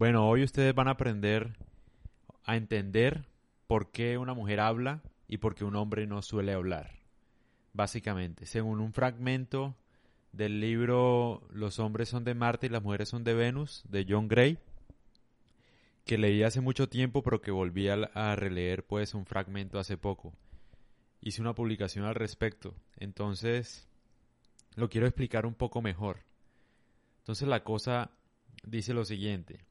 Bueno, hoy ustedes van a aprender a entender por qué una mujer habla y por qué un hombre no suele hablar. Básicamente, según un fragmento del libro Los hombres son de Marte y las mujeres son de Venus, de John Gray, que leí hace mucho tiempo, pero que volví a, releer pues un fragmento hace poco. Hice una publicación al respecto, entonces lo quiero explicar un poco mejor. Entonces la cosa dice lo siguiente.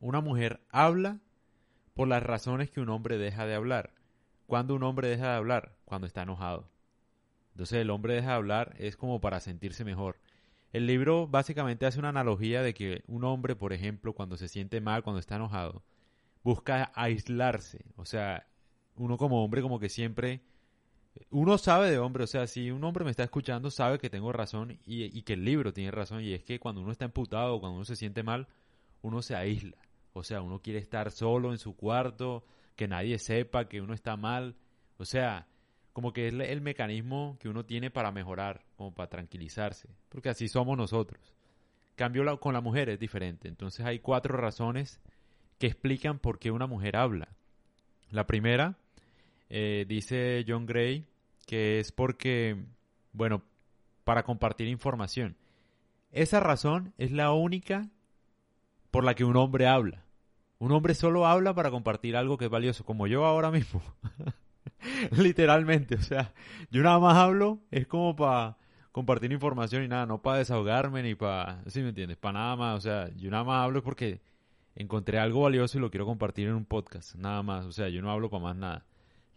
Una mujer habla por las razones que un hombre deja de hablar. ¿Cuándo un hombre deja de hablar? Cuando está enojado. Entonces el hombre deja de hablar es como para sentirse mejor. El libro básicamente hace una analogía de que un hombre, por ejemplo, cuando se siente mal, cuando está enojado, busca aislarse. O sea, uno como hombre como que siempre... Uno sabe de hombre, o sea, si un hombre me está escuchando, sabe que tengo razón y, y que el libro tiene razón. Y es que cuando uno está emputado, cuando uno se siente mal, uno se aísla. O sea, uno quiere estar solo en su cuarto, que nadie sepa que uno está mal. O sea, como que es el mecanismo que uno tiene para mejorar, como para tranquilizarse, porque así somos nosotros. Cambio con la mujer es diferente. Entonces hay cuatro razones que explican por qué una mujer habla. La primera, eh, dice John Gray, que es porque, bueno, para compartir información. Esa razón es la única por la que un hombre habla. Un hombre solo habla para compartir algo que es valioso, como yo ahora mismo. Literalmente, o sea, yo nada más hablo, es como para compartir información y nada, no para desahogarme ni para, ¿sí me entiendes? Para nada más, o sea, yo nada más hablo porque encontré algo valioso y lo quiero compartir en un podcast, nada más, o sea, yo no hablo para más nada.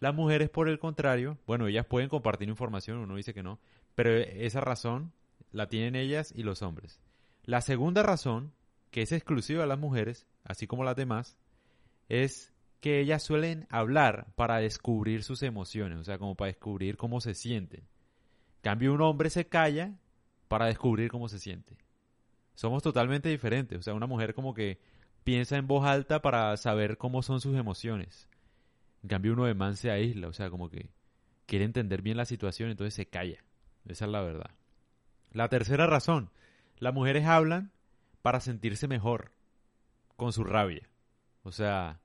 Las mujeres, por el contrario, bueno, ellas pueden compartir información, uno dice que no, pero esa razón la tienen ellas y los hombres. La segunda razón que es exclusiva de las mujeres, así como las demás, es que ellas suelen hablar para descubrir sus emociones, o sea, como para descubrir cómo se sienten. En cambio, un hombre se calla para descubrir cómo se siente. Somos totalmente diferentes, o sea, una mujer como que piensa en voz alta para saber cómo son sus emociones. En cambio, uno de man se aísla, o sea, como que quiere entender bien la situación, entonces se calla. Esa es la verdad. La tercera razón, las mujeres hablan para sentirse mejor con su rabia. O sea,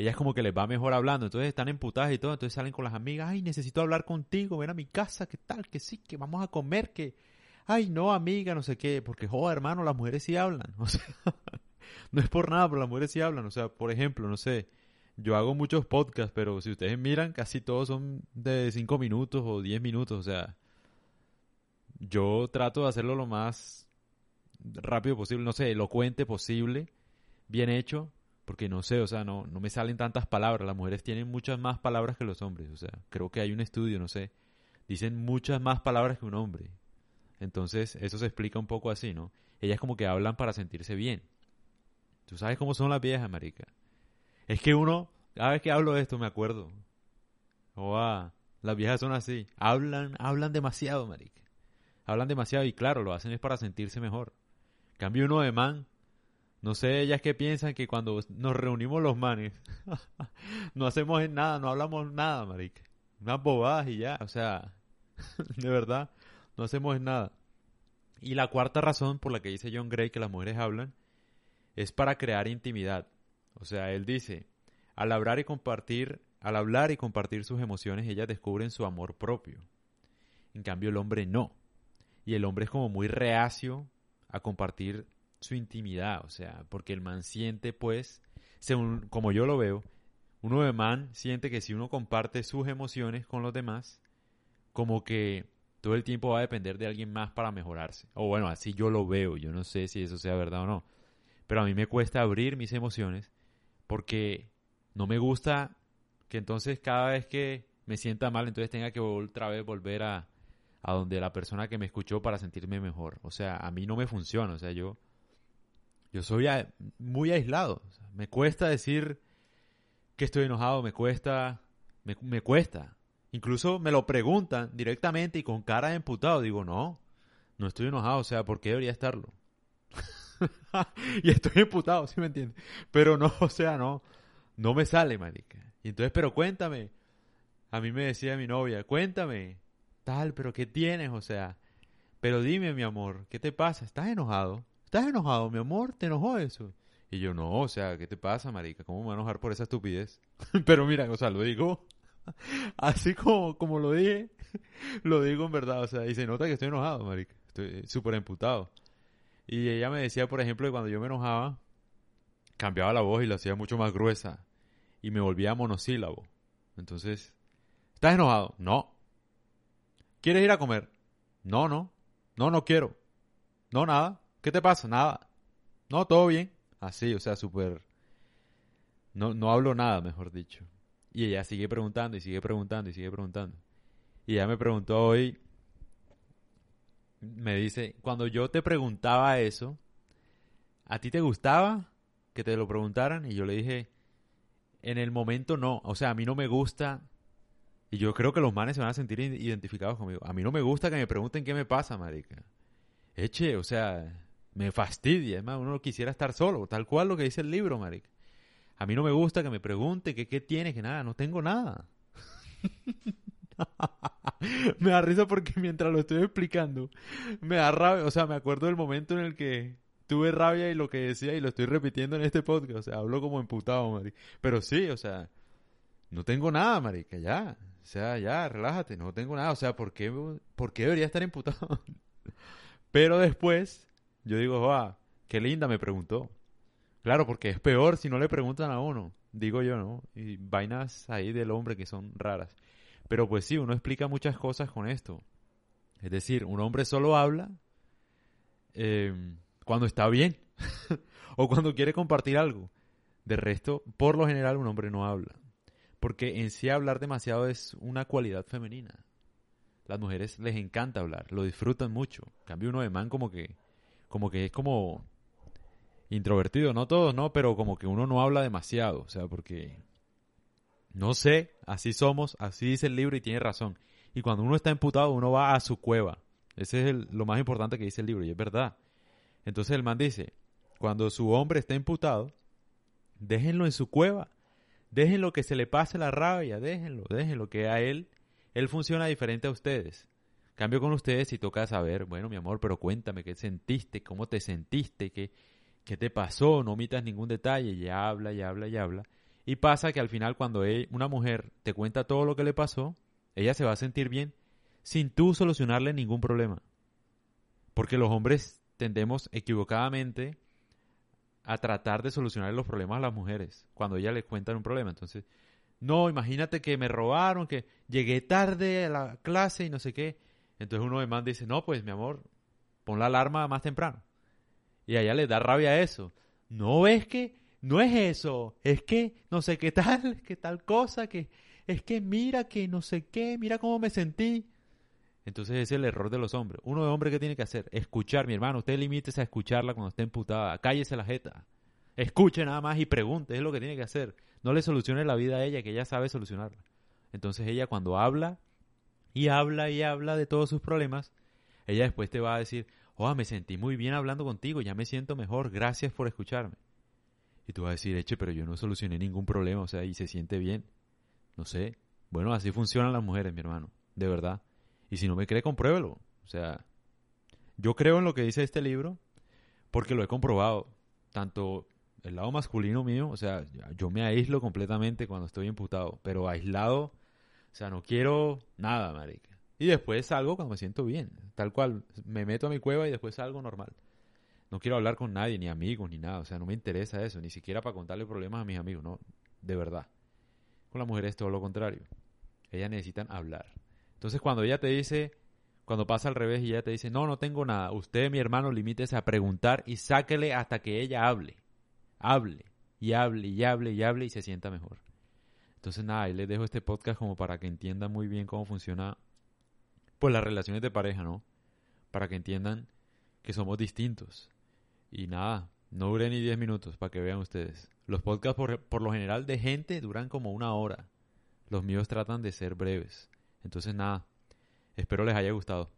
ellas como que les va mejor hablando, entonces están emputadas y todo, entonces salen con las amigas, ay, necesito hablar contigo, ven a mi casa, qué tal, que sí, que vamos a comer, que, ay, no, amiga, no sé qué, porque, joder, hermano, las mujeres sí hablan, o sea, no es por nada, pero las mujeres sí hablan, o sea, por ejemplo, no sé, yo hago muchos podcasts, pero si ustedes miran, casi todos son de 5 minutos o 10 minutos, o sea, yo trato de hacerlo lo más rápido posible, no sé, elocuente posible, bien hecho, porque no sé, o sea, no, no me salen tantas palabras. Las mujeres tienen muchas más palabras que los hombres, o sea, creo que hay un estudio, no sé, dicen muchas más palabras que un hombre. Entonces, eso se explica un poco así, ¿no? Ellas como que hablan para sentirse bien. Tú sabes cómo son las viejas, marica. Es que uno, cada vez que hablo de esto me acuerdo. Oh, las viejas son así. Hablan, hablan demasiado, marica. Hablan demasiado y claro, lo hacen es para sentirse mejor. Cambio uno de man. No sé ellas qué piensan que cuando nos reunimos los manes, no hacemos nada, no hablamos nada, marica. Unas bobadas y ya, o sea, de verdad, no hacemos nada. Y la cuarta razón por la que dice John Gray que las mujeres hablan es para crear intimidad. O sea, él dice, al hablar y compartir, al hablar y compartir sus emociones, ellas descubren su amor propio. En cambio, el hombre no. Y el hombre es como muy reacio a compartir su intimidad, o sea, porque el man siente pues, según como yo lo veo, uno de man siente que si uno comparte sus emociones con los demás, como que todo el tiempo va a depender de alguien más para mejorarse. O bueno, así yo lo veo, yo no sé si eso sea verdad o no. Pero a mí me cuesta abrir mis emociones porque no me gusta que entonces cada vez que me sienta mal, entonces tenga que otra vez volver a, a donde la persona que me escuchó para sentirme mejor. O sea, a mí no me funciona. O sea, yo, yo soy muy aislado. me cuesta decir que estoy enojado, me cuesta, me, me, cuesta. Incluso me lo preguntan directamente y con cara de emputado. Digo, no, no estoy enojado. O sea, ¿por qué debería estarlo? y estoy emputado, ¿sí me entiendes? Pero no, o sea, no, no me sale, marica. Y entonces, pero cuéntame. A mí me decía mi novia, cuéntame, tal, pero ¿qué tienes? O sea, pero dime, mi amor, ¿qué te pasa? ¿Estás enojado? ¿Estás enojado, mi amor? ¿Te enojó eso? Y yo, no, o sea, ¿qué te pasa, marica? ¿Cómo me voy a enojar por esa estupidez? Pero mira, o sea, lo digo así como, como lo dije, lo digo en verdad, o sea, y se nota que estoy enojado, marica. Estoy súper emputado. Y ella me decía, por ejemplo, que cuando yo me enojaba, cambiaba la voz y la hacía mucho más gruesa. Y me volvía monosílabo. Entonces, ¿estás enojado? No. ¿Quieres ir a comer? No, no. No, no quiero. No, nada. ¿Qué te pasa? Nada. No, todo bien. Así, o sea, súper... No, no hablo nada, mejor dicho. Y ella sigue preguntando y sigue preguntando y sigue preguntando. Y ella me preguntó hoy, me dice, cuando yo te preguntaba eso, ¿a ti te gustaba que te lo preguntaran? Y yo le dije, en el momento no. O sea, a mí no me gusta. Y yo creo que los manes se van a sentir identificados conmigo. A mí no me gusta que me pregunten qué me pasa, marica. Eche, o sea, me fastidia. Es más, uno no quisiera estar solo, tal cual lo que dice el libro, marica. A mí no me gusta que me pregunte que qué tienes, que nada, no tengo nada. me da risa porque mientras lo estoy explicando, me da rabia, o sea, me acuerdo del momento en el que tuve rabia y lo que decía y lo estoy repitiendo en este podcast, o sea, hablo como emputado, marica. Pero sí, o sea, no tengo nada, marica, ya. O sea, ya, relájate, no tengo nada, o sea, ¿por qué, por qué debería estar emputado? Pero después, yo digo, ah, qué linda me preguntó. Claro, porque es peor si no le preguntan a uno, digo yo, ¿no? Y vainas ahí del hombre que son raras. Pero pues sí, uno explica muchas cosas con esto. Es decir, un hombre solo habla eh, cuando está bien o cuando quiere compartir algo. De resto, por lo general, un hombre no habla. Porque en sí hablar demasiado es una cualidad femenina. Las mujeres les encanta hablar, lo disfrutan mucho. En cambio uno de man como que, como que es como introvertido, no todos, no, pero como que uno no habla demasiado, o sea, porque no sé, así somos, así dice el libro y tiene razón. Y cuando uno está imputado, uno va a su cueva. Ese es lo más importante que dice el libro, y es verdad. Entonces el man dice, cuando su hombre está imputado, déjenlo en su cueva, déjenlo que se le pase la rabia, déjenlo, déjenlo, que a él, él funciona diferente a ustedes. Cambio con ustedes si toca saber, bueno, mi amor, pero cuéntame qué sentiste, cómo te sentiste, qué, ¿Qué te pasó? No omitas ningún detalle. Y habla, y habla, y habla. Y pasa que al final cuando una mujer te cuenta todo lo que le pasó, ella se va a sentir bien sin tú solucionarle ningún problema. Porque los hombres tendemos equivocadamente a tratar de solucionar los problemas a las mujeres cuando ella les cuentan un problema. Entonces, no, imagínate que me robaron, que llegué tarde a la clase y no sé qué. Entonces uno de más dice, no, pues mi amor, pon la alarma más temprano. Y a ella le da rabia eso. No es que, no es eso, es que no sé qué tal, qué tal cosa, que es que mira que no sé qué, mira cómo me sentí. Entonces ese es el error de los hombres. Uno de hombre, ¿qué tiene que hacer? Escuchar, mi hermano. Usted limítese a escucharla cuando esté emputada. Cállese la jeta. Escuche nada más y pregunte. Es lo que tiene que hacer. No le solucione la vida a ella, que ella sabe solucionarla. Entonces ella cuando habla y habla y habla de todos sus problemas, ella después te va a decir, oh, me sentí muy bien hablando contigo, ya me siento mejor, gracias por escucharme. Y tú vas a decir, eche, pero yo no solucioné ningún problema, o sea, y se siente bien. No sé. Bueno, así funcionan las mujeres, mi hermano, de verdad. Y si no me cree, compruébelo. O sea, yo creo en lo que dice este libro porque lo he comprobado. Tanto el lado masculino mío, o sea, yo me aíslo completamente cuando estoy imputado, pero aislado, o sea, no quiero nada, marica. Y después salgo cuando me siento bien. Tal cual, me meto a mi cueva y después salgo normal. No quiero hablar con nadie, ni amigos, ni nada. O sea, no me interesa eso, ni siquiera para contarle problemas a mis amigos, no, de verdad. Con las mujeres es todo lo contrario. Ellas necesitan hablar. Entonces, cuando ella te dice, cuando pasa al revés y ella te dice, no, no tengo nada, usted, mi hermano, limítese a preguntar y sáquele hasta que ella hable. Hable, y hable, y hable, y hable, y se sienta mejor. Entonces, nada, ahí les dejo este podcast como para que entiendan muy bien cómo funciona pues las relaciones de pareja, ¿no? Para que entiendan que somos distintos. Y nada, no dure ni 10 minutos para que vean ustedes. Los podcasts por, por, lo general de gente duran como una hora. Los míos tratan de ser breves. Entonces nada, espero les haya gustado.